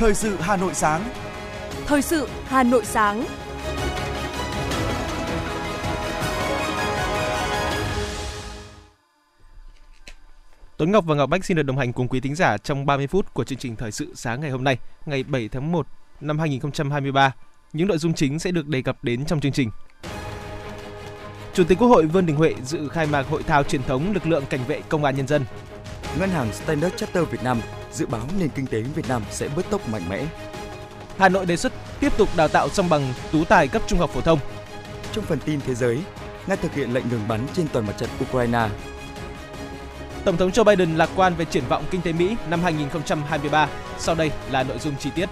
Thời sự Hà Nội sáng. Thời sự Hà Nội sáng. Tuấn Ngọc và Ngọc Bách xin được đồng hành cùng quý thính giả trong 30 phút của chương trình Thời sự sáng ngày hôm nay, ngày 7 tháng 1 năm 2023. Những nội dung chính sẽ được đề cập đến trong chương trình. Chủ tịch Quốc hội Vương Đình Huệ dự khai mạc hội thao truyền thống lực lượng cảnh vệ công an nhân dân. Ngân hàng Standard Chartered Việt Nam dự báo nền kinh tế Việt Nam sẽ bứt tốc mạnh mẽ. Hà Nội đề xuất tiếp tục đào tạo song bằng tú tài cấp trung học phổ thông. Trong phần tin thế giới, Nga thực hiện lệnh ngừng bắn trên toàn mặt trận Ukraine. Tổng thống Joe Biden lạc quan về triển vọng kinh tế Mỹ năm 2023. Sau đây là nội dung chi tiết.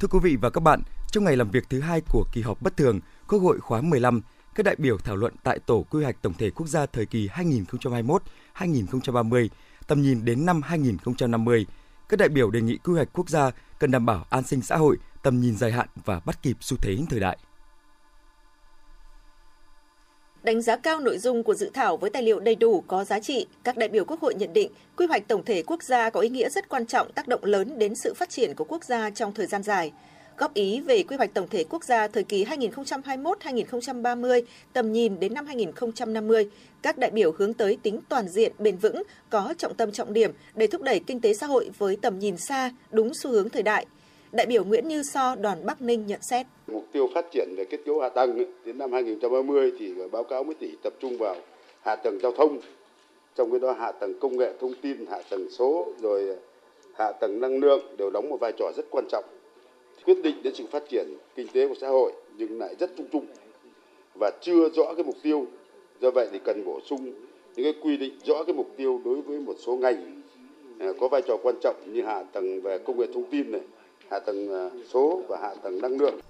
Thưa quý vị và các bạn, trong ngày làm việc thứ hai của kỳ họp bất thường Quốc hội khóa 15, các đại biểu thảo luận tại Tổ quy hoạch tổng thể quốc gia thời kỳ 2021-2030, tầm nhìn đến năm 2050. Các đại biểu đề nghị quy hoạch quốc gia cần đảm bảo an sinh xã hội, tầm nhìn dài hạn và bắt kịp xu thế thời đại. Đánh giá cao nội dung của dự thảo với tài liệu đầy đủ có giá trị, các đại biểu Quốc hội nhận định quy hoạch tổng thể quốc gia có ý nghĩa rất quan trọng tác động lớn đến sự phát triển của quốc gia trong thời gian dài góp ý về quy hoạch tổng thể quốc gia thời kỳ 2021-2030, tầm nhìn đến năm 2050, các đại biểu hướng tới tính toàn diện, bền vững, có trọng tâm trọng điểm để thúc đẩy kinh tế xã hội với tầm nhìn xa, đúng xu hướng thời đại. Đại biểu Nguyễn Như So, đoàn Bắc Ninh nhận xét. Mục tiêu phát triển về kết cấu hạ tầng đến năm 2030 thì báo cáo mới tỷ tập trung vào hạ tầng giao thông, trong cái đó hạ tầng công nghệ thông tin, hạ tầng số, rồi hạ tầng năng lượng đều đóng một vai trò rất quan trọng quyết định đến sự phát triển kinh tế của xã hội nhưng lại rất chung chung và chưa rõ cái mục tiêu. Do vậy thì cần bổ sung những cái quy định rõ cái mục tiêu đối với một số ngành à, có vai trò quan trọng như hạ tầng về công nghệ thông tin này hạ tầng à, số và hạ tầng năng lượng.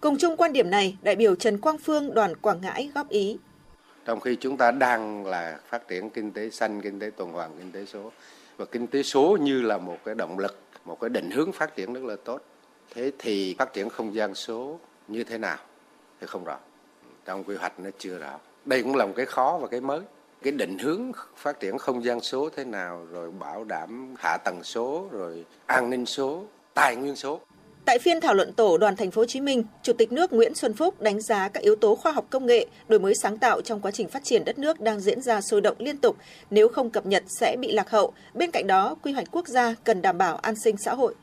Cùng chung quan điểm này, đại biểu Trần Quang Phương đoàn Quảng Ngãi góp ý. Trong khi chúng ta đang là phát triển kinh tế xanh, kinh tế tuần hoàn, kinh tế số và kinh tế số như là một cái động lực, một cái định hướng phát triển rất là tốt thế thì phát triển không gian số như thế nào thì không rõ. Trong quy hoạch nó chưa rõ. Đây cũng là một cái khó và cái mới. Cái định hướng phát triển không gian số thế nào rồi bảo đảm hạ tầng số rồi an ninh số tài nguyên số. Tại phiên thảo luận tổ đoàn thành phố Hồ Chí Minh, Chủ tịch nước Nguyễn Xuân Phúc đánh giá các yếu tố khoa học công nghệ, đổi mới sáng tạo trong quá trình phát triển đất nước đang diễn ra sôi động liên tục, nếu không cập nhật sẽ bị lạc hậu. Bên cạnh đó, quy hoạch quốc gia cần đảm bảo an sinh xã hội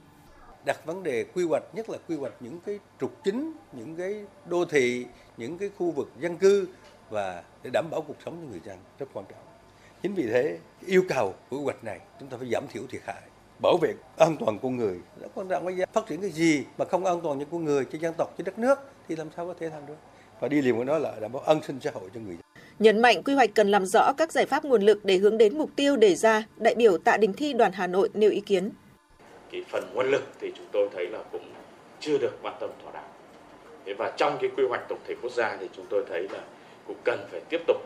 đặt vấn đề quy hoạch nhất là quy hoạch những cái trục chính những cái đô thị những cái khu vực dân cư và để đảm bảo cuộc sống cho người dân rất quan trọng. Chính vì thế yêu cầu của quy hoạch này chúng ta phải giảm thiểu thiệt hại. Bảo vệ an toàn con người rất quan trọng. Bây giờ phát triển cái gì mà không an toàn cho con người cho dân tộc cho đất nước thì làm sao có thể thành được? Và đi liền với nó là đảm bảo an sinh xã hội cho người dân. Nhấn mạnh quy hoạch cần làm rõ các giải pháp nguồn lực để hướng đến mục tiêu đề ra, đại biểu Tạ Đình Thi đoàn Hà Nội nêu ý kiến cái phần nguồn lực thì chúng tôi thấy là cũng chưa được quan tâm thỏa đáng. Và trong cái quy hoạch tổng thể quốc gia thì chúng tôi thấy là cũng cần phải tiếp tục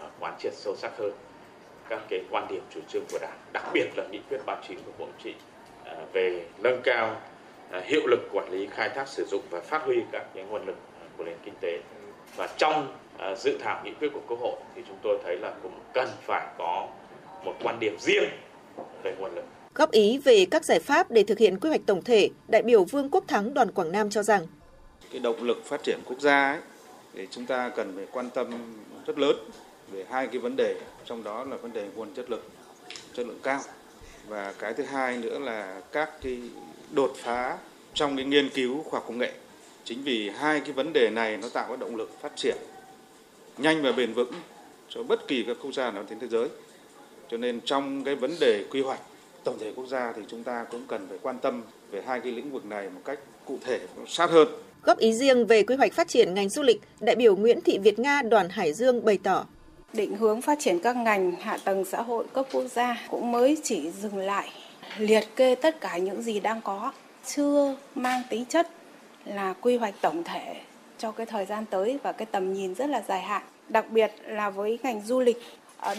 à, quán triệt sâu sắc hơn các cái quan điểm chủ trương của đảng, đặc biệt là nghị quyết 39 của bộ chính trị à, về nâng cao à, hiệu lực quản lý khai thác sử dụng và phát huy các cái nguồn lực của nền kinh tế. Và trong dự thảo nghị quyết của quốc hội thì chúng tôi thấy là cũng cần phải có một quan điểm riêng về nguồn lực. Góp ý về các giải pháp để thực hiện quy hoạch tổng thể, đại biểu Vương Quốc Thắng đoàn Quảng Nam cho rằng cái động lực phát triển quốc gia ấy, thì chúng ta cần phải quan tâm rất lớn về hai cái vấn đề, trong đó là vấn đề nguồn chất lực, chất lượng cao và cái thứ hai nữa là các cái đột phá trong cái nghiên cứu khoa học công nghệ. Chính vì hai cái vấn đề này nó tạo cái động lực phát triển nhanh và bền vững cho bất kỳ các quốc gia nào trên thế giới. Cho nên trong cái vấn đề quy hoạch tổng thể quốc gia thì chúng ta cũng cần phải quan tâm về hai cái lĩnh vực này một cách cụ thể sát hơn. Góp ý riêng về quy hoạch phát triển ngành du lịch, đại biểu Nguyễn Thị Việt Nga đoàn Hải Dương bày tỏ định hướng phát triển các ngành hạ tầng xã hội cấp quốc gia cũng mới chỉ dừng lại liệt kê tất cả những gì đang có chưa mang tính chất là quy hoạch tổng thể cho cái thời gian tới và cái tầm nhìn rất là dài hạn đặc biệt là với ngành du lịch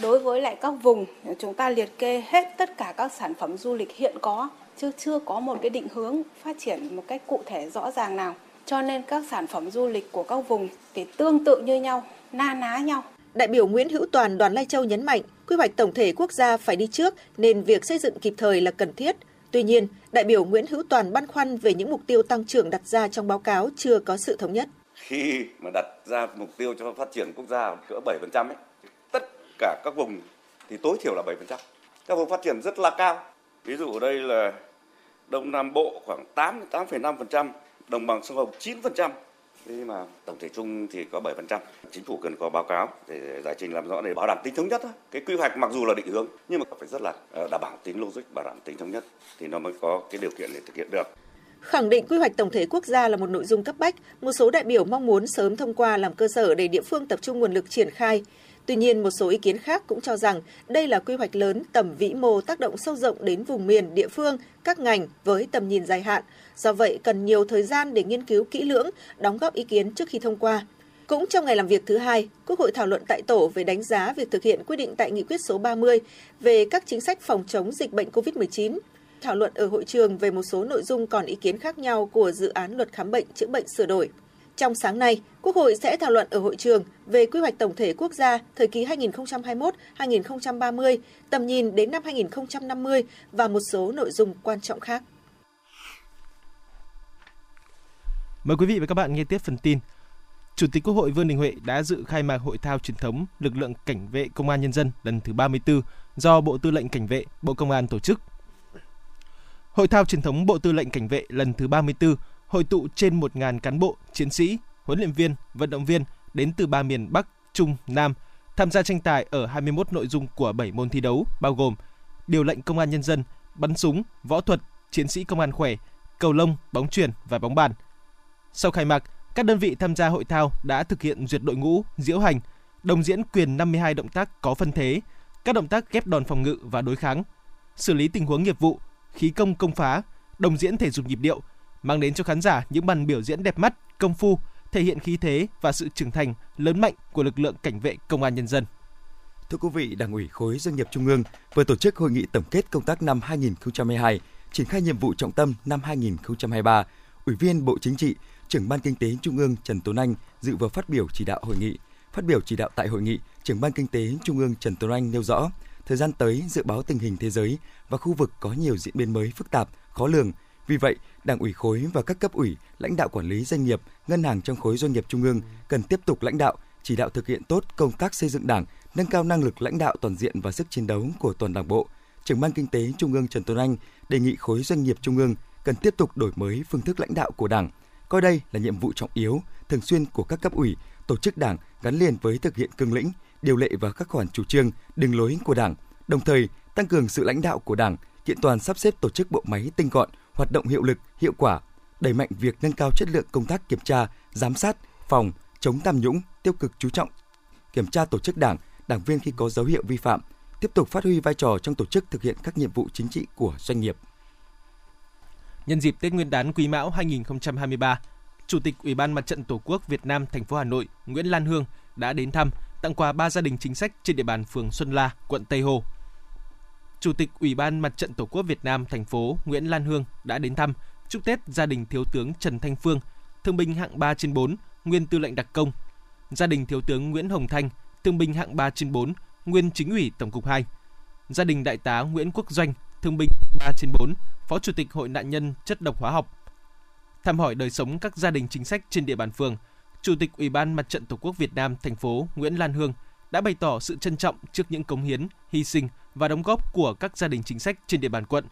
đối với lại các vùng chúng ta liệt kê hết tất cả các sản phẩm du lịch hiện có chứ chưa có một cái định hướng phát triển một cách cụ thể rõ ràng nào cho nên các sản phẩm du lịch của các vùng thì tương tự như nhau na ná nhau Đại biểu Nguyễn Hữu Toàn đoàn Lai Châu nhấn mạnh, quy hoạch tổng thể quốc gia phải đi trước nên việc xây dựng kịp thời là cần thiết. Tuy nhiên, đại biểu Nguyễn Hữu Toàn băn khoăn về những mục tiêu tăng trưởng đặt ra trong báo cáo chưa có sự thống nhất. Khi mà đặt ra mục tiêu cho phát triển quốc gia cỡ 7% ấy, cả các vùng thì tối thiểu là 7%. Các vùng phát triển rất là cao. Ví dụ ở đây là Đông Nam Bộ khoảng 8 8,5%, đồng bằng sông Hồng 9%, Thế mà tổng thể chung thì có 7%. Chính phủ cần có báo cáo để giải trình làm rõ để bảo đảm tính thống nhất thôi. Cái quy hoạch mặc dù là định hướng nhưng mà phải rất là ờ, đảm bảo tính logic, bảo đảm tính thống nhất thì nó mới có cái điều kiện để thực hiện được. Khẳng định quy hoạch tổng thể quốc gia là một nội dung cấp bách, một số đại biểu mong muốn sớm thông qua làm cơ sở để địa phương tập trung nguồn lực triển khai. Tuy nhiên, một số ý kiến khác cũng cho rằng đây là quy hoạch lớn tầm vĩ mô tác động sâu rộng đến vùng miền, địa phương, các ngành với tầm nhìn dài hạn. Do vậy, cần nhiều thời gian để nghiên cứu kỹ lưỡng, đóng góp ý kiến trước khi thông qua. Cũng trong ngày làm việc thứ hai, Quốc hội thảo luận tại tổ về đánh giá việc thực hiện quy định tại Nghị quyết số 30 về các chính sách phòng chống dịch bệnh COVID-19. Thảo luận ở hội trường về một số nội dung còn ý kiến khác nhau của dự án luật khám bệnh chữa bệnh sửa đổi. Trong sáng nay, Quốc hội sẽ thảo luận ở hội trường về quy hoạch tổng thể quốc gia thời kỳ 2021-2030, tầm nhìn đến năm 2050 và một số nội dung quan trọng khác. Mời quý vị và các bạn nghe tiếp phần tin. Chủ tịch Quốc hội Vương Đình Huệ đã dự khai mạc hội thao truyền thống lực lượng cảnh vệ công an nhân dân lần thứ 34 do Bộ Tư lệnh Cảnh vệ, Bộ Công an tổ chức. Hội thao truyền thống Bộ Tư lệnh Cảnh vệ lần thứ 34 hội tụ trên 1.000 cán bộ, chiến sĩ, huấn luyện viên, vận động viên đến từ ba miền Bắc, Trung, Nam tham gia tranh tài ở 21 nội dung của 7 môn thi đấu bao gồm điều lệnh công an nhân dân, bắn súng, võ thuật, chiến sĩ công an khỏe, cầu lông, bóng chuyền và bóng bàn. Sau khai mạc, các đơn vị tham gia hội thao đã thực hiện duyệt đội ngũ, diễu hành, đồng diễn quyền 52 động tác có phân thế, các động tác ghép đòn phòng ngự và đối kháng, xử lý tình huống nghiệp vụ, khí công công phá, đồng diễn thể dục nhịp điệu, mang đến cho khán giả những màn biểu diễn đẹp mắt, công phu, thể hiện khí thế và sự trưởng thành lớn mạnh của lực lượng cảnh vệ công an nhân dân. Thưa quý vị, Đảng ủy khối doanh nghiệp Trung ương vừa tổ chức hội nghị tổng kết công tác năm 2022, triển khai nhiệm vụ trọng tâm năm 2023. Ủy viên Bộ Chính trị, trưởng ban kinh tế Trung ương Trần Tuấn Anh dự và phát biểu chỉ đạo hội nghị. Phát biểu chỉ đạo tại hội nghị, trưởng ban kinh tế Trung ương Trần Tuấn Anh nêu rõ, thời gian tới dự báo tình hình thế giới và khu vực có nhiều diễn biến mới phức tạp, khó lường. Vì vậy, Đảng ủy khối và các cấp ủy, lãnh đạo quản lý doanh nghiệp, ngân hàng trong khối doanh nghiệp trung ương cần tiếp tục lãnh đạo, chỉ đạo thực hiện tốt công tác xây dựng Đảng, nâng cao năng lực lãnh đạo toàn diện và sức chiến đấu của toàn Đảng bộ. Trưởng ban kinh tế Trung ương Trần Tuấn Anh đề nghị khối doanh nghiệp trung ương cần tiếp tục đổi mới phương thức lãnh đạo của Đảng, coi đây là nhiệm vụ trọng yếu, thường xuyên của các cấp ủy, tổ chức Đảng gắn liền với thực hiện cương lĩnh, điều lệ và các khoản chủ trương, đường lối của Đảng, đồng thời tăng cường sự lãnh đạo của Đảng, kiện toàn sắp xếp tổ chức bộ máy tinh gọn, hoạt động hiệu lực, hiệu quả, đẩy mạnh việc nâng cao chất lượng công tác kiểm tra, giám sát, phòng, chống tham nhũng, tiêu cực chú trọng kiểm tra tổ chức đảng, đảng viên khi có dấu hiệu vi phạm, tiếp tục phát huy vai trò trong tổ chức thực hiện các nhiệm vụ chính trị của doanh nghiệp. Nhân dịp Tết Nguyên đán Quý Mão 2023, Chủ tịch Ủy ban Mặt trận Tổ quốc Việt Nam thành phố Hà Nội Nguyễn Lan Hương đã đến thăm, tặng quà ba gia đình chính sách trên địa bàn phường Xuân La, quận Tây Hồ. Chủ tịch Ủy ban Mặt trận Tổ quốc Việt Nam thành phố Nguyễn Lan Hương đã đến thăm, chúc Tết gia đình Thiếu tướng Trần Thanh Phương, thương binh hạng 3 trên 4, nguyên tư lệnh đặc công, gia đình Thiếu tướng Nguyễn Hồng Thanh, thương binh hạng 3 trên 4, nguyên chính ủy Tổng cục 2, gia đình Đại tá Nguyễn Quốc Doanh, thương binh 3 trên 4, Phó Chủ tịch Hội nạn nhân chất độc hóa học. Thăm hỏi đời sống các gia đình chính sách trên địa bàn phường, Chủ tịch Ủy ban Mặt trận Tổ quốc Việt Nam thành phố Nguyễn Lan Hương đã bày tỏ sự trân trọng trước những cống hiến, hy sinh và đóng góp của các gia đình chính sách trên địa bàn quận.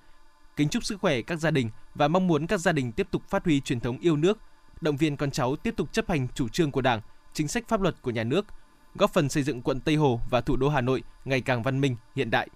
Kính chúc sức khỏe các gia đình và mong muốn các gia đình tiếp tục phát huy truyền thống yêu nước, động viên con cháu tiếp tục chấp hành chủ trương của Đảng, chính sách pháp luật của nhà nước, góp phần xây dựng quận Tây Hồ và thủ đô Hà Nội ngày càng văn minh, hiện đại.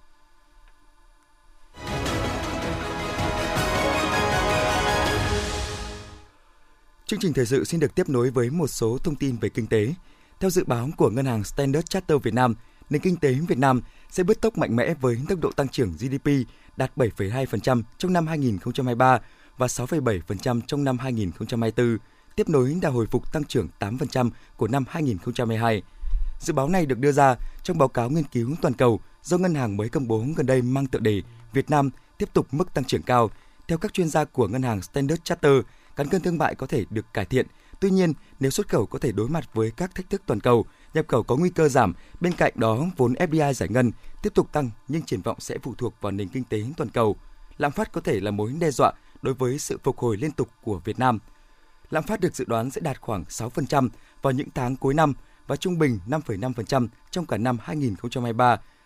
Chương trình thời sự xin được tiếp nối với một số thông tin về kinh tế. Theo dự báo của Ngân hàng Standard Chartered Việt Nam, nền kinh tế Việt Nam sẽ bứt tốc mạnh mẽ với tốc độ tăng trưởng GDP đạt 7,2% trong năm 2023 và 6,7% trong năm 2024, tiếp nối đà hồi phục tăng trưởng 8% của năm 2022. Dự báo này được đưa ra trong báo cáo nghiên cứu toàn cầu do ngân hàng mới công bố gần đây mang tựa đề Việt Nam tiếp tục mức tăng trưởng cao. Theo các chuyên gia của ngân hàng Standard Chartered, cán cân thương mại có thể được cải thiện. Tuy nhiên, nếu xuất khẩu có thể đối mặt với các thách thức toàn cầu, nhập khẩu có nguy cơ giảm, bên cạnh đó vốn FDI giải ngân tiếp tục tăng nhưng triển vọng sẽ phụ thuộc vào nền kinh tế toàn cầu. Lạm phát có thể là mối đe dọa đối với sự phục hồi liên tục của Việt Nam. Lạm phát được dự đoán sẽ đạt khoảng 6% vào những tháng cuối năm và trung bình 5,5% trong cả năm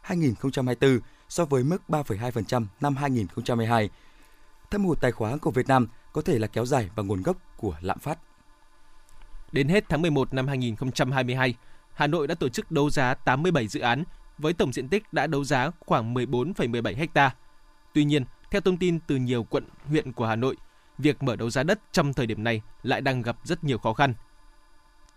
2023-2024 so với mức 3,2% năm 2022. Thâm hụt tài khoá của Việt Nam có thể là kéo dài và nguồn gốc của lạm phát. Đến hết tháng 11 năm 2022, Hà Nội đã tổ chức đấu giá 87 dự án với tổng diện tích đã đấu giá khoảng 14,17 ha. Tuy nhiên, theo thông tin từ nhiều quận, huyện của Hà Nội, việc mở đấu giá đất trong thời điểm này lại đang gặp rất nhiều khó khăn.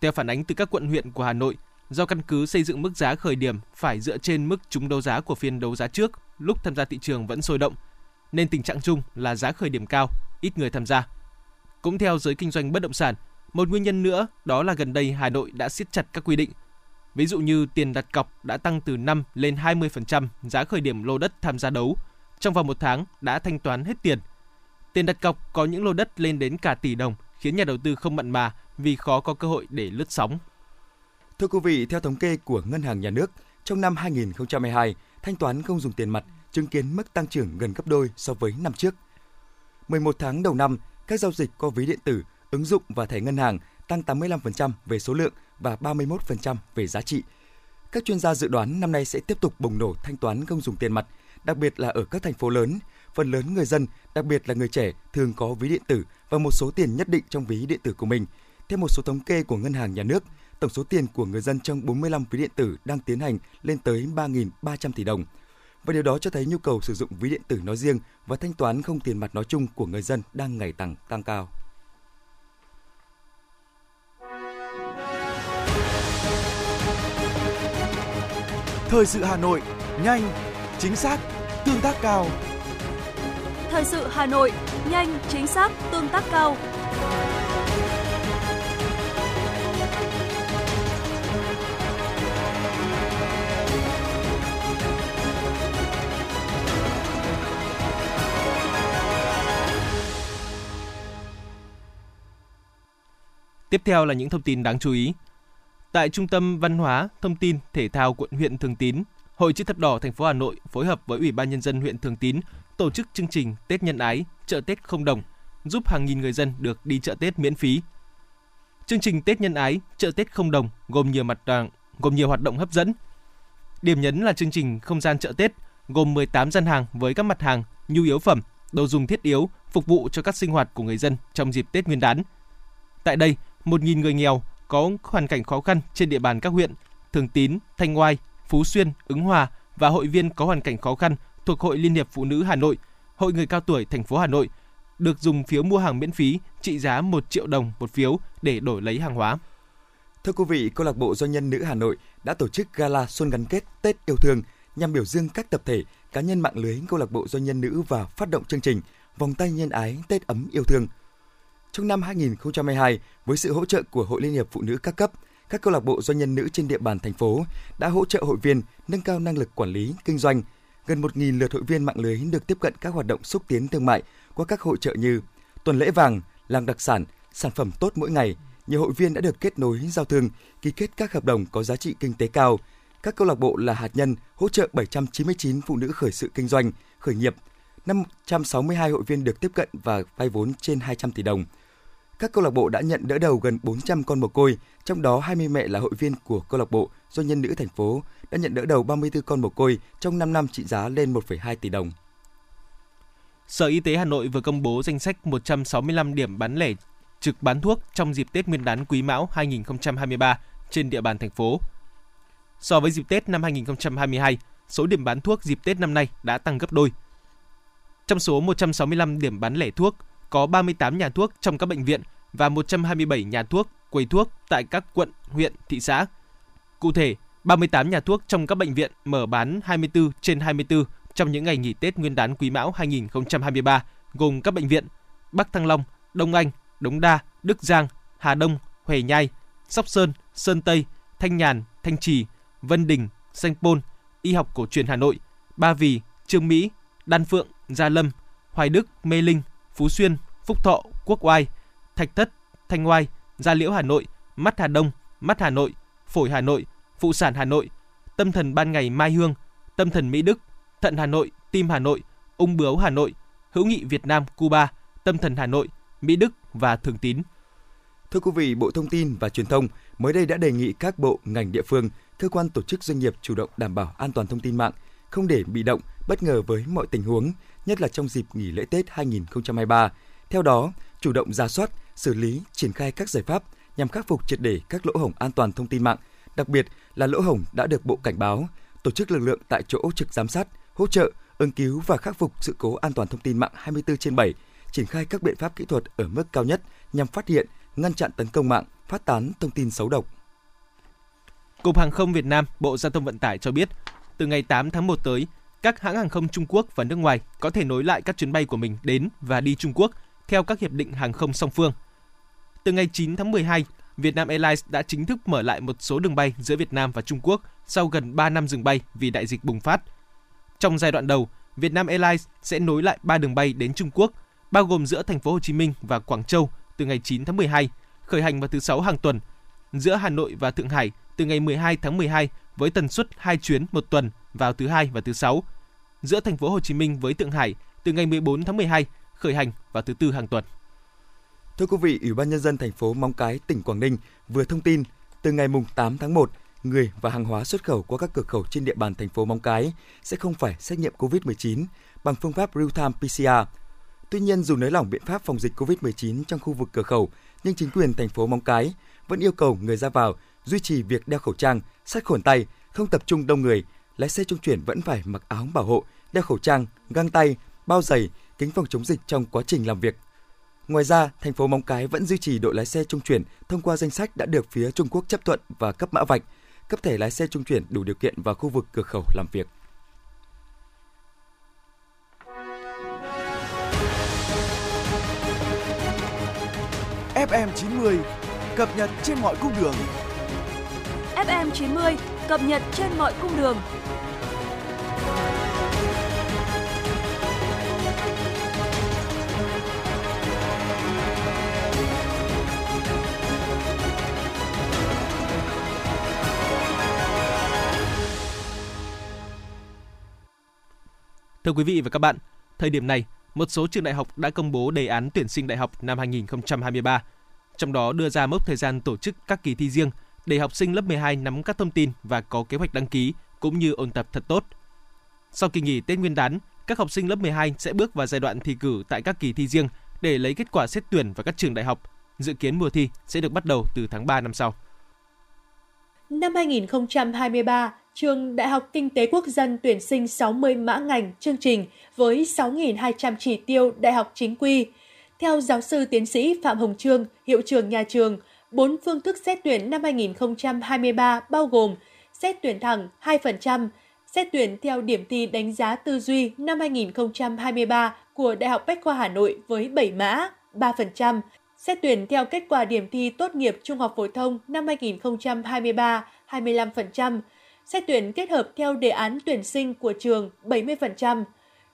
Theo phản ánh từ các quận huyện của Hà Nội, do căn cứ xây dựng mức giá khởi điểm phải dựa trên mức trúng đấu giá của phiên đấu giá trước lúc tham gia thị trường vẫn sôi động, nên tình trạng chung là giá khởi điểm cao, ít người tham gia. Cũng theo giới kinh doanh bất động sản, một nguyên nhân nữa đó là gần đây Hà Nội đã siết chặt các quy định. Ví dụ như tiền đặt cọc đã tăng từ 5 lên 20% giá khởi điểm lô đất tham gia đấu. Trong vòng một tháng đã thanh toán hết tiền. Tiền đặt cọc có những lô đất lên đến cả tỷ đồng khiến nhà đầu tư không mặn mà vì khó có cơ hội để lướt sóng. Thưa quý vị, theo thống kê của Ngân hàng Nhà nước, trong năm 2022, thanh toán không dùng tiền mặt chứng kiến mức tăng trưởng gần gấp đôi so với năm trước. 11 tháng đầu năm, các giao dịch qua ví điện tử, ứng dụng và thẻ ngân hàng tăng 85% về số lượng và 31% về giá trị. Các chuyên gia dự đoán năm nay sẽ tiếp tục bùng nổ thanh toán không dùng tiền mặt, đặc biệt là ở các thành phố lớn. Phần lớn người dân, đặc biệt là người trẻ, thường có ví điện tử và một số tiền nhất định trong ví điện tử của mình. Theo một số thống kê của Ngân hàng Nhà nước, tổng số tiền của người dân trong 45 ví điện tử đang tiến hành lên tới 3.300 tỷ đồng. Và điều đó cho thấy nhu cầu sử dụng ví điện tử nói riêng và thanh toán không tiền mặt nói chung của người dân đang ngày càng tăng cao. Thời sự Hà Nội, nhanh, chính xác, tương tác cao. Thời sự Hà Nội, nhanh, chính xác, tương tác cao. Tiếp theo là những thông tin đáng chú ý. Tại Trung tâm Văn hóa, Thông tin, Thể thao quận huyện Thường Tín, Hội chữ thập đỏ thành phố Hà Nội phối hợp với Ủy ban nhân dân huyện Thường Tín tổ chức chương trình Tết nhân ái, chợ Tết không đồng, giúp hàng nghìn người dân được đi chợ Tết miễn phí. Chương trình Tết nhân ái, chợ Tết không đồng gồm nhiều mặt hàng, gồm nhiều hoạt động hấp dẫn. Điểm nhấn là chương trình không gian chợ Tết gồm 18 gian hàng với các mặt hàng nhu yếu phẩm, đồ dùng thiết yếu phục vụ cho các sinh hoạt của người dân trong dịp Tết Nguyên đán. Tại đây, 1.000 người nghèo có hoàn cảnh khó khăn trên địa bàn các huyện Thường Tín, Thanh Oai, Phú Xuyên, Ứng Hòa và hội viên có hoàn cảnh khó khăn thuộc Hội Liên hiệp Phụ nữ Hà Nội, Hội người cao tuổi thành phố Hà Nội được dùng phiếu mua hàng miễn phí trị giá 1 triệu đồng một phiếu để đổi lấy hàng hóa. Thưa quý vị, câu lạc bộ doanh nhân nữ Hà Nội đã tổ chức gala xuân gắn kết Tết yêu thương nhằm biểu dương các tập thể, cá nhân mạng lưới câu lạc bộ doanh nhân nữ và phát động chương trình Vòng tay nhân ái Tết ấm yêu thương – trong năm 2022, với sự hỗ trợ của Hội Liên hiệp Phụ nữ các cấp, các câu lạc bộ doanh nhân nữ trên địa bàn thành phố đã hỗ trợ hội viên nâng cao năng lực quản lý, kinh doanh. Gần 1.000 lượt hội viên mạng lưới được tiếp cận các hoạt động xúc tiến thương mại qua các hội trợ như tuần lễ vàng, làng đặc sản, sản phẩm tốt mỗi ngày. Nhiều hội viên đã được kết nối giao thương, ký kết các hợp đồng có giá trị kinh tế cao. Các câu lạc bộ là hạt nhân hỗ trợ 799 phụ nữ khởi sự kinh doanh, khởi nghiệp. 562 hội viên được tiếp cận và vay vốn trên 200 tỷ đồng các câu lạc bộ đã nhận đỡ đầu gần 400 con mồ côi, trong đó 20 mẹ là hội viên của câu lạc bộ doanh nhân nữ thành phố đã nhận đỡ đầu 34 con mồ côi trong 5 năm trị giá lên 1,2 tỷ đồng. Sở Y tế Hà Nội vừa công bố danh sách 165 điểm bán lẻ trực bán thuốc trong dịp Tết Nguyên đán Quý Mão 2023 trên địa bàn thành phố. So với dịp Tết năm 2022, số điểm bán thuốc dịp Tết năm nay đã tăng gấp đôi. Trong số 165 điểm bán lẻ thuốc, có 38 nhà thuốc trong các bệnh viện và 127 nhà thuốc, quầy thuốc tại các quận, huyện, thị xã. Cụ thể, 38 nhà thuốc trong các bệnh viện mở bán 24 trên 24 trong những ngày nghỉ Tết Nguyên đán Quý Mão 2023, gồm các bệnh viện Bắc Thăng Long, Đông Anh, Đống Đa, Đức Giang, Hà Đông, Huệ Nhai, Sóc Sơn, Sơn Tây, Thanh Nhàn, Thanh Trì, Vân Đình, Sanh Pôn, Y học cổ truyền Hà Nội, Ba Vì, Trương Mỹ, Đan Phượng, Gia Lâm, Hoài Đức, Mê Linh, Phú Xuyên, Phúc Thọ, Quốc Oai, Thạch Thất, Thanh Oai, Gia Liễu Hà Nội, Mắt Hà Đông, Mắt Hà Nội, Phổi Hà Nội, Phụ sản Hà Nội, Tâm thần ban ngày Mai Hương, Tâm thần Mỹ Đức, Thận Hà Nội, Tim Hà Nội, Ung bướu Hà Nội, Hữu nghị Việt Nam Cuba, Tâm thần Hà Nội, Mỹ Đức và Thường Tín. Thưa quý vị, Bộ Thông tin và Truyền thông mới đây đã đề nghị các bộ, ngành địa phương, cơ quan tổ chức doanh nghiệp chủ động đảm bảo an toàn thông tin mạng, không để bị động, bất ngờ với mọi tình huống, nhất là trong dịp nghỉ lễ Tết 2023. Theo đó, chủ động ra soát, xử lý, triển khai các giải pháp nhằm khắc phục triệt để các lỗ hổng an toàn thông tin mạng, đặc biệt là lỗ hổng đã được Bộ cảnh báo, tổ chức lực lượng tại chỗ trực giám sát, hỗ trợ, ứng cứu và khắc phục sự cố an toàn thông tin mạng 24 trên 7, triển khai các biện pháp kỹ thuật ở mức cao nhất nhằm phát hiện, ngăn chặn tấn công mạng, phát tán thông tin xấu độc. Cục Hàng không Việt Nam, Bộ Giao thông Vận tải cho biết, từ ngày 8 tháng 1 tới, các hãng hàng không Trung Quốc và nước ngoài có thể nối lại các chuyến bay của mình đến và đi Trung Quốc theo các hiệp định hàng không song phương. Từ ngày 9 tháng 12, Vietnam Airlines đã chính thức mở lại một số đường bay giữa Việt Nam và Trung Quốc sau gần 3 năm dừng bay vì đại dịch bùng phát. Trong giai đoạn đầu, Vietnam Airlines sẽ nối lại 3 đường bay đến Trung Quốc, bao gồm giữa thành phố Hồ Chí Minh và Quảng Châu từ ngày 9 tháng 12, khởi hành vào thứ sáu hàng tuần, giữa Hà Nội và Thượng Hải từ ngày 12 tháng 12 với tần suất 2 chuyến một tuần vào thứ hai và thứ sáu, giữa thành phố Hồ Chí Minh với Thượng Hải từ ngày 14 tháng 12 khởi hành vào thứ tư hàng tuần. Thưa quý vị, Ủy ban nhân dân thành phố Móng Cái, tỉnh Quảng Ninh vừa thông tin từ ngày mùng 8 tháng 1, người và hàng hóa xuất khẩu qua các cửa khẩu trên địa bàn thành phố Móng Cái sẽ không phải xét nghiệm COVID-19 bằng phương pháp real-time PCR. Tuy nhiên, dù nới lỏng biện pháp phòng dịch COVID-19 trong khu vực cửa khẩu, nhưng chính quyền thành phố Móng Cái vẫn yêu cầu người ra vào duy trì việc đeo khẩu trang, sát khuẩn tay, không tập trung đông người. Lái xe trung chuyển vẫn phải mặc áo bảo hộ, đeo khẩu trang, găng tay, bao giày, kính phòng chống dịch trong quá trình làm việc. Ngoài ra, thành phố Móng Cái vẫn duy trì đội lái xe trung chuyển thông qua danh sách đã được phía Trung Quốc chấp thuận và cấp mã vạch, cấp thẻ lái xe trung chuyển đủ điều kiện vào khu vực cửa khẩu làm việc. FM 90 cập nhật trên mọi cung đường. FM 90 cập nhật trên mọi cung đường. Thưa quý vị và các bạn, thời điểm này, một số trường đại học đã công bố đề án tuyển sinh đại học năm 2023, trong đó đưa ra mốc thời gian tổ chức các kỳ thi riêng để học sinh lớp 12 nắm các thông tin và có kế hoạch đăng ký cũng như ôn tập thật tốt. Sau kỳ nghỉ Tết Nguyên đán, các học sinh lớp 12 sẽ bước vào giai đoạn thi cử tại các kỳ thi riêng để lấy kết quả xét tuyển vào các trường đại học. Dự kiến mùa thi sẽ được bắt đầu từ tháng 3 năm sau. Năm 2023, Trường Đại học Kinh tế Quốc dân tuyển sinh 60 mã ngành chương trình với 6.200 chỉ tiêu đại học chính quy. Theo giáo sư tiến sĩ Phạm Hồng Trương, hiệu trưởng nhà trường, 4 phương thức xét tuyển năm 2023 bao gồm xét tuyển thẳng 2%, xét tuyển theo điểm thi đánh giá tư duy năm 2023 của Đại học Bách khoa Hà Nội với 7 mã 3%, xét tuyển theo kết quả điểm thi tốt nghiệp trung học phổ thông năm 2023 25%, xét tuyển kết hợp theo đề án tuyển sinh của trường 70%.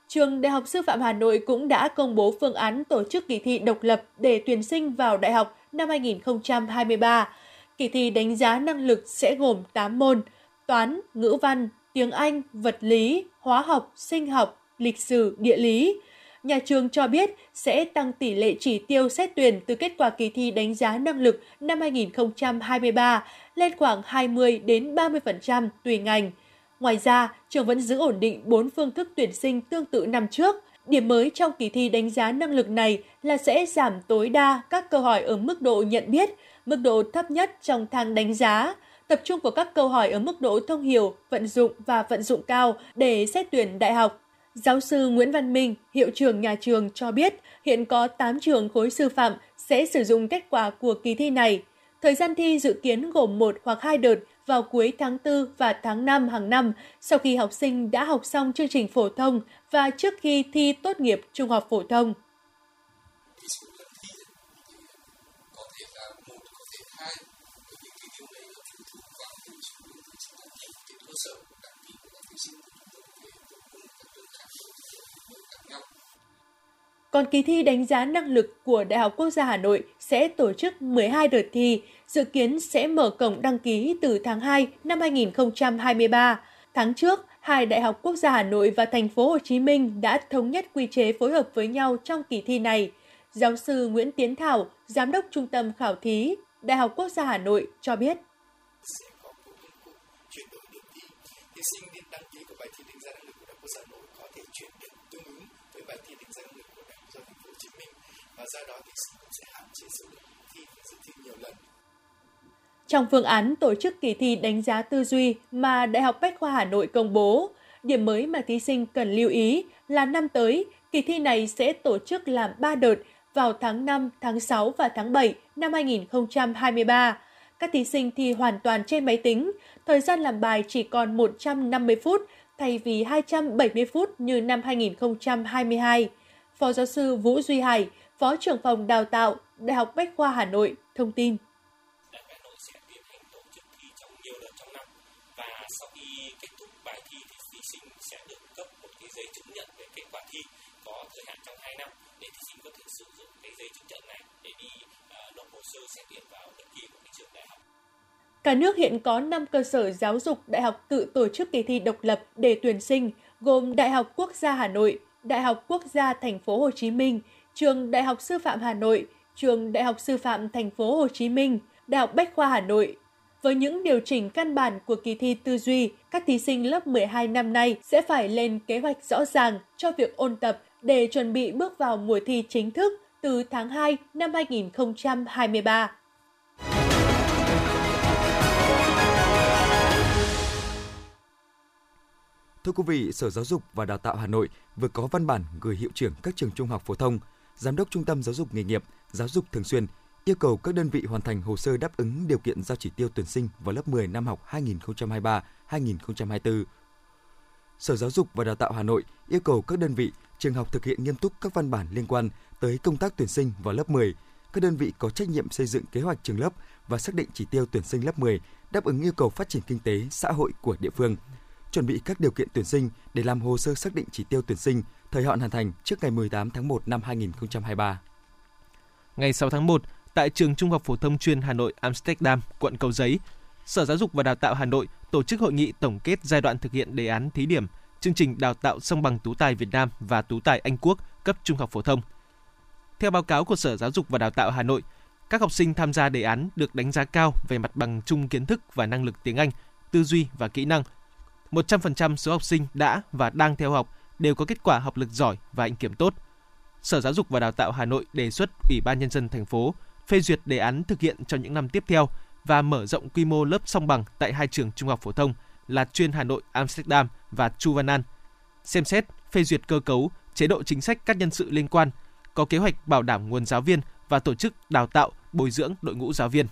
Trường Đại học Sư phạm Hà Nội cũng đã công bố phương án tổ chức kỳ thi độc lập để tuyển sinh vào đại học năm 2023. Kỳ thi đánh giá năng lực sẽ gồm 8 môn: toán, ngữ văn, tiếng Anh, vật lý, hóa học, sinh học, lịch sử, địa lý. Nhà trường cho biết sẽ tăng tỷ lệ chỉ tiêu xét tuyển từ kết quả kỳ thi đánh giá năng lực năm 2023 lên khoảng 20 đến 30% tùy ngành. Ngoài ra, trường vẫn giữ ổn định 4 phương thức tuyển sinh tương tự năm trước. Điểm mới trong kỳ thi đánh giá năng lực này là sẽ giảm tối đa các câu hỏi ở mức độ nhận biết, mức độ thấp nhất trong thang đánh giá, tập trung vào các câu hỏi ở mức độ thông hiểu, vận dụng và vận dụng cao để xét tuyển đại học. Giáo sư Nguyễn Văn Minh, hiệu trưởng nhà trường cho biết hiện có 8 trường khối sư phạm sẽ sử dụng kết quả của kỳ thi này. Thời gian thi dự kiến gồm một hoặc hai đợt vào cuối tháng 4 và tháng 5 hàng năm sau khi học sinh đã học xong chương trình phổ thông và trước khi thi tốt nghiệp trung học phổ thông. Còn kỳ thi đánh giá năng lực của Đại học Quốc gia Hà Nội sẽ tổ chức 12 đợt thi, dự kiến sẽ mở cổng đăng ký từ tháng 2 năm 2023. Tháng trước, hai đại học quốc gia Hà Nội và thành phố Hồ Chí Minh đã thống nhất quy chế phối hợp với nhau trong kỳ thi này. Giáo sư Nguyễn Tiến Thảo, giám đốc Trung tâm khảo thí Đại học Quốc gia Hà Nội cho biết. Thí sinh đến đăng ký của bài thi đánh giá năng lực của Đại học Quốc gia Hà Nội có thể chuyển điểm tương ứng với bài thi đánh giá năng lực của Đại học do thành phố Hồ Chí Minh và do đó thí sinh cũng sẽ hạn chế số lượng thi dự thi nhiều lần. Trong phương án tổ chức kỳ thi đánh giá tư duy mà Đại học Bách khoa Hà Nội công bố, điểm mới mà thí sinh cần lưu ý là năm tới, kỳ thi này sẽ tổ chức làm 3 đợt vào tháng 5, tháng 6 và tháng 7 năm 2023. Các thí sinh thi hoàn toàn trên máy tính, thời gian làm bài chỉ còn 150 phút thay vì 270 phút như năm 2022. Phó giáo sư Vũ Duy Hải, Phó trưởng phòng đào tạo Đại học Bách khoa Hà Nội thông tin. Xét tuyển vào bất kỳ một cái trường đại học. Cả nước hiện có 5 cơ sở giáo dục đại học tự tổ chức kỳ thi độc lập để tuyển sinh, gồm Đại học Quốc gia Hà Nội, Đại học Quốc gia Thành phố Hồ Chí Minh, Trường Đại học Sư phạm Hà Nội, Trường Đại học Sư phạm Thành phố Hồ Chí Minh, Đại học Bách khoa Hà Nội. Với những điều chỉnh căn bản của kỳ thi tư duy, các thí sinh lớp 12 năm nay sẽ phải lên kế hoạch rõ ràng cho việc ôn tập để chuẩn bị bước vào mùa thi chính thức từ tháng 2 năm 2023. Thưa quý vị, Sở Giáo dục và Đào tạo Hà Nội vừa có văn bản gửi hiệu trưởng các trường trung học phổ thông, giám đốc trung tâm giáo dục nghề nghiệp, giáo dục thường xuyên yêu cầu các đơn vị hoàn thành hồ sơ đáp ứng điều kiện giao chỉ tiêu tuyển sinh vào lớp 10 năm học 2023-2024. Sở Giáo dục và Đào tạo Hà Nội yêu cầu các đơn vị, trường học thực hiện nghiêm túc các văn bản liên quan tới công tác tuyển sinh vào lớp 10. Các đơn vị có trách nhiệm xây dựng kế hoạch trường lớp và xác định chỉ tiêu tuyển sinh lớp 10 đáp ứng yêu cầu phát triển kinh tế, xã hội của địa phương. Chuẩn bị các điều kiện tuyển sinh để làm hồ sơ xác định chỉ tiêu tuyển sinh, thời hạn hoàn thành trước ngày 18 tháng 1 năm 2023. Ngày 6 tháng 1, tại trường Trung học phổ thông chuyên Hà Nội Amsterdam, quận Cầu Giấy, Sở Giáo dục và Đào tạo Hà Nội tổ chức hội nghị tổng kết giai đoạn thực hiện đề án thí điểm chương trình đào tạo song bằng tú tài Việt Nam và tú tài Anh Quốc cấp trung học phổ thông. Theo báo cáo của Sở Giáo dục và Đào tạo Hà Nội, các học sinh tham gia đề án được đánh giá cao về mặt bằng chung kiến thức và năng lực tiếng Anh, tư duy và kỹ năng. 100% số học sinh đã và đang theo học đều có kết quả học lực giỏi và hạnh kiểm tốt. Sở Giáo dục và Đào tạo Hà Nội đề xuất Ủy ban nhân dân thành phố phê duyệt đề án thực hiện cho những năm tiếp theo và mở rộng quy mô lớp song bằng tại hai trường trung học phổ thông là chuyên Hà Nội Amsterdam và Chu Văn An. Xem xét phê duyệt cơ cấu, chế độ chính sách các nhân sự liên quan, có kế hoạch bảo đảm nguồn giáo viên và tổ chức đào tạo, bồi dưỡng đội ngũ giáo viên.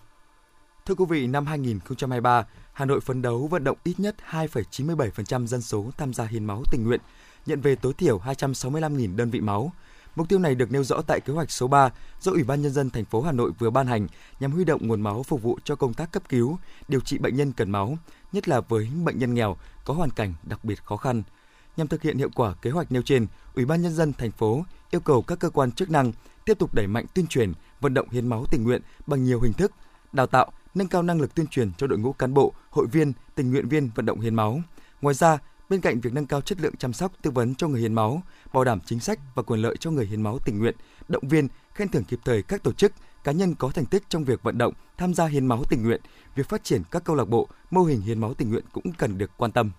Thưa quý vị, năm 2023, Hà Nội phấn đấu vận động ít nhất 2,97% dân số tham gia hiến máu tình nguyện, nhận về tối thiểu 265.000 đơn vị máu. Mục tiêu này được nêu rõ tại kế hoạch số 3 do Ủy ban nhân dân thành phố Hà Nội vừa ban hành nhằm huy động nguồn máu phục vụ cho công tác cấp cứu, điều trị bệnh nhân cần máu, nhất là với bệnh nhân nghèo có hoàn cảnh đặc biệt khó khăn. Nhằm thực hiện hiệu quả kế hoạch nêu trên, Ủy ban nhân dân thành phố yêu cầu các cơ quan chức năng tiếp tục đẩy mạnh tuyên truyền, vận động hiến máu tình nguyện bằng nhiều hình thức, đào tạo, nâng cao năng lực tuyên truyền cho đội ngũ cán bộ, hội viên, tình nguyện viên vận động hiến máu. Ngoài ra, bên cạnh việc nâng cao chất lượng chăm sóc tư vấn cho người hiến máu, bảo đảm chính sách và quyền lợi cho người hiến máu tình nguyện, động viên, khen thưởng kịp thời các tổ chức, cá nhân có thành tích trong việc vận động, tham gia hiến máu tình nguyện, việc phát triển các câu lạc bộ, mô hình hiến máu tình nguyện cũng cần được quan tâm.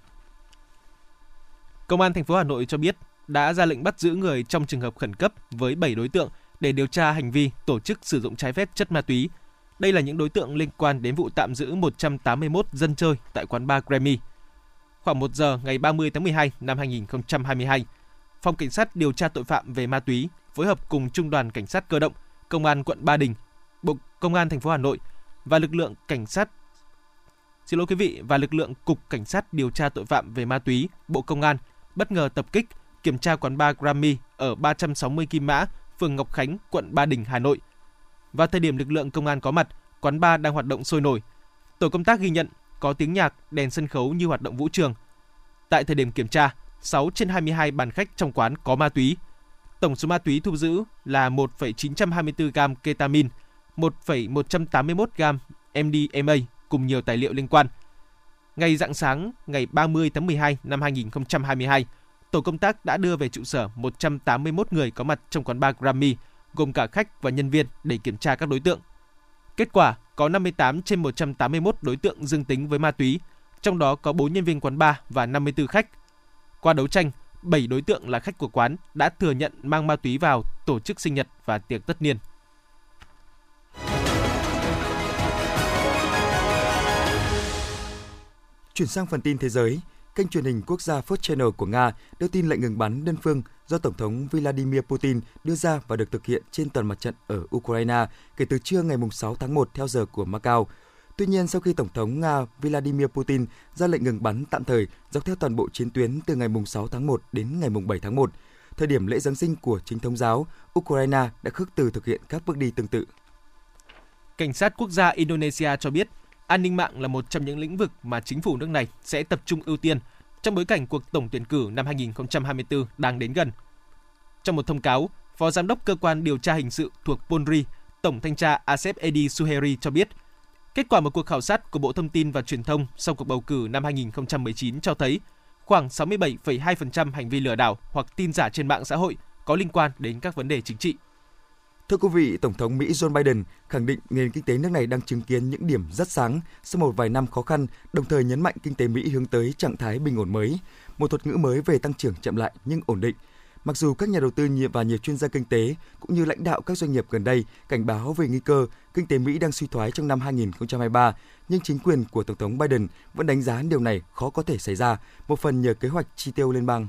Công an thành phố Hà Nội cho biết đã ra lệnh bắt giữ người trong trường hợp khẩn cấp với 7 đối tượng để điều tra hành vi tổ chức sử dụng trái phép chất ma túy. Đây là những đối tượng liên quan đến vụ tạm giữ 181 dân chơi tại quán bar Grammy. Khoảng 1 giờ ngày 30 tháng 12 năm 2022, Phòng Cảnh sát điều tra tội phạm về ma túy phối hợp cùng Trung đoàn Cảnh sát cơ động, Công an quận Ba Đình, Bộ Công an thành phố Hà Nội và lực lượng cảnh sát Xin lỗi quý vị và lực lượng Cục Cảnh sát điều tra tội phạm về ma túy, Bộ Công an bất ngờ tập kích, kiểm tra quán bar Grammy ở 360 Kim Mã, phường Ngọc Khánh, quận Ba Đình, Hà Nội. Vào thời điểm lực lượng công an có mặt, quán bar đang hoạt động sôi nổi. Tổ công tác ghi nhận có tiếng nhạc, đèn sân khấu như hoạt động vũ trường. Tại thời điểm kiểm tra, 6 trên 22 bàn khách trong quán có ma túy. Tổng số ma túy thu giữ là 1,924 gam ketamin, 1,181 gam MDMA cùng nhiều tài liệu liên quan. Ngày rạng sáng ngày 30 tháng 12 năm 2022, tổ công tác đã đưa về trụ sở 181 người có mặt trong quán bar Grammy, gồm cả khách và nhân viên để kiểm tra các đối tượng. Kết quả, có 58 trên 181 đối tượng dương tính với ma túy, trong đó có 4 nhân viên quán bar và 54 khách. Qua đấu tranh, 7 đối tượng là khách của quán đã thừa nhận mang ma túy vào tổ chức sinh nhật và tiệc tất niên. Chuyển sang phần tin thế giới, kênh truyền hình quốc gia First Channel của Nga đưa tin lệnh ngừng bắn đơn phương do Tổng thống Vladimir Putin đưa ra và được thực hiện trên toàn mặt trận ở Ukraine kể từ trưa ngày 6 tháng 1 theo giờ của Macau. Tuy nhiên, sau khi Tổng thống Nga Vladimir Putin ra lệnh ngừng bắn tạm thời dọc theo toàn bộ chiến tuyến từ ngày 6 tháng 1 đến ngày 7 tháng 1, thời điểm lễ Giáng sinh của chính thống giáo, Ukraine đã khước từ thực hiện các bước đi tương tự. Cảnh sát quốc gia Indonesia cho biết an ninh mạng là một trong những lĩnh vực mà chính phủ nước này sẽ tập trung ưu tiên trong bối cảnh cuộc tổng tuyển cử năm 2024 đang đến gần. Trong một thông cáo, Phó Giám đốc Cơ quan Điều tra Hình sự thuộc Polri, Tổng thanh tra Asep Edi Suheri cho biết, kết quả một cuộc khảo sát của Bộ Thông tin và Truyền thông sau cuộc bầu cử năm 2019 cho thấy khoảng 67,2% hành vi lừa đảo hoặc tin giả trên mạng xã hội có liên quan đến các vấn đề chính trị. Thưa quý vị, Tổng thống Mỹ Joe Biden khẳng định nền kinh tế nước này đang chứng kiến những điểm rất sáng sau một vài năm khó khăn, đồng thời nhấn mạnh kinh tế Mỹ hướng tới trạng thái bình ổn mới, một thuật ngữ mới về tăng trưởng chậm lại nhưng ổn định. Mặc dù các nhà đầu tư và nhiều chuyên gia kinh tế cũng như lãnh đạo các doanh nghiệp gần đây cảnh báo về nguy cơ kinh tế Mỹ đang suy thoái trong năm 2023, nhưng chính quyền của Tổng thống Biden vẫn đánh giá điều này khó có thể xảy ra, một phần nhờ kế hoạch chi tiêu liên bang.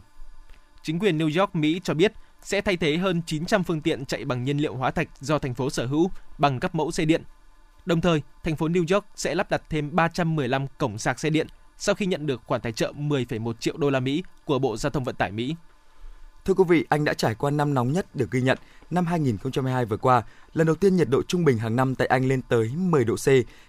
Chính quyền New York, Mỹ cho biết sẽ thay thế hơn 900 phương tiện chạy bằng nhiên liệu hóa thạch do thành phố sở hữu bằng các mẫu xe điện. Đồng thời, thành phố New York sẽ lắp đặt thêm 315 cổng sạc xe điện sau khi nhận được khoản tài trợ 10,1 triệu đô la Mỹ của Bộ Giao thông Vận tải Mỹ. Thưa quý vị, Anh đã trải qua năm nóng nhất được ghi nhận năm 2022 vừa qua. Lần đầu tiên nhiệt độ trung bình hàng năm tại Anh lên tới 10 độ C,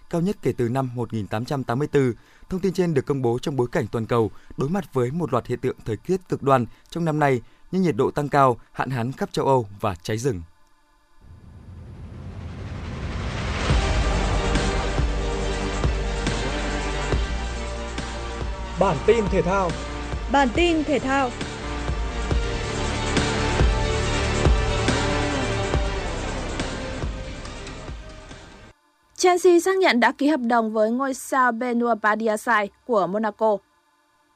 cao nhất kể từ năm 1884. Thông tin trên được công bố trong bối cảnh toàn cầu đối mặt với một loạt hiện tượng thời tiết cực đoan trong năm nay như nhiệt độ tăng cao, hạn hán khắp châu Âu và cháy rừng. Bản tin thể thao Bản tin thể thao Chelsea xác nhận đã ký hợp đồng với ngôi sao Benoit Badiashile của Monaco.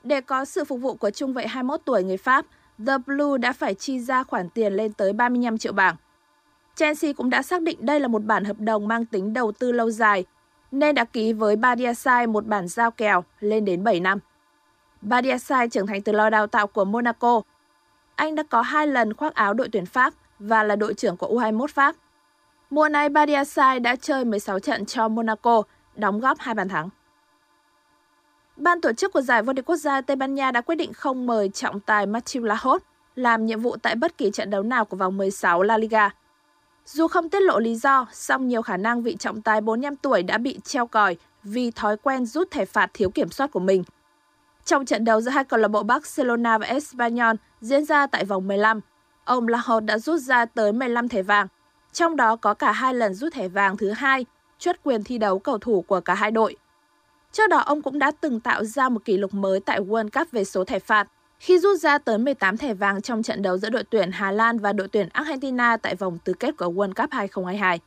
Để có sự phục vụ của trung vệ 21 tuổi người Pháp, The Blue đã phải chi ra khoản tiền lên tới 35 triệu bảng. Chelsea cũng đã xác định đây là một bản hợp đồng mang tính đầu tư lâu dài, nên đã ký với Badiasai một bản giao kèo lên đến 7 năm. Badiasai trưởng thành từ lò đào tạo của Monaco. Anh đã có hai lần khoác áo đội tuyển Pháp và là đội trưởng của U21 Pháp. Mùa này Badiasai đã chơi 16 trận cho Monaco, đóng góp hai bàn thắng. Ban tổ chức của giải vô địch quốc gia Tây Ban Nha đã quyết định không mời trọng tài Matthew Lahoz làm nhiệm vụ tại bất kỳ trận đấu nào của vòng 16 La Liga. Dù không tiết lộ lý do, song nhiều khả năng vị trọng tài 45 tuổi đã bị treo còi vì thói quen rút thẻ phạt thiếu kiểm soát của mình. Trong trận đấu giữa hai câu lạc bộ Barcelona và Espanyol diễn ra tại vòng 15, ông Lahoz đã rút ra tới 15 thẻ vàng, trong đó có cả hai lần rút thẻ vàng thứ hai, chuất quyền thi đấu cầu thủ của cả hai đội. Trước đó, ông cũng đã từng tạo ra một kỷ lục mới tại World Cup về số thẻ phạt khi rút ra tới 18 thẻ vàng trong trận đấu giữa đội tuyển Hà Lan và đội tuyển Argentina tại vòng tứ kết của World Cup 2022.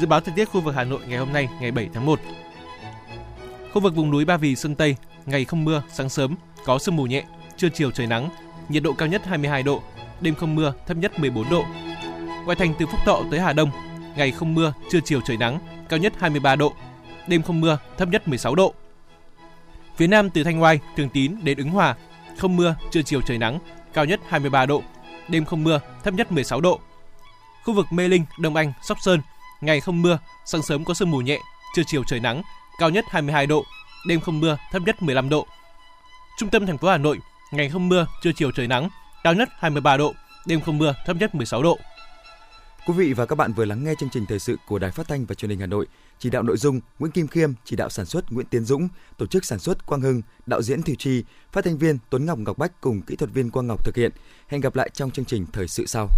Dự báo thời tiết khu vực Hà Nội ngày hôm nay, ngày 7 tháng 1. Khu vực vùng núi Ba Vì, Sơn Tây, ngày không mưa, sáng sớm, có sương mù nhẹ, trưa chiều trời nắng, nhiệt độ cao nhất 22 độ, đêm không mưa, thấp nhất 14 độ. Ngoại thành từ Phúc Thọ tới Hà Đông, ngày không mưa, trưa chiều trời nắng, cao nhất 23 độ, đêm không mưa, thấp nhất 16 độ. Phía Nam từ Thanh Oai, Thường Tín đến Ứng Hòa, không mưa, trưa chiều trời nắng, cao nhất 23 độ, đêm không mưa, thấp nhất 16 độ. Khu vực Mê Linh, Đông Anh, Sóc Sơn, ngày không mưa, sáng sớm có sương mù nhẹ, trưa chiều trời nắng, cao nhất 22 độ, đêm không mưa, thấp nhất 15 độ. Trung tâm thành phố Hà Nội, ngày không mưa, trưa chiều trời nắng, cao nhất 23 độ, đêm không mưa, thấp nhất 16 độ. Quý vị và các bạn vừa lắng nghe chương trình thời sự của Đài Phát thanh và Truyền hình Hà Nội. Chỉ đạo nội dung Nguyễn Kim Khiêm, chỉ đạo sản xuất Nguyễn Tiến Dũng, tổ chức sản xuất Quang Hưng, đạo diễn Thùy Chi, phát thanh viên Tuấn Ngọc Ngọc Bách cùng kỹ thuật viên Quang Ngọc thực hiện. Hẹn gặp lại trong chương trình thời sự sau.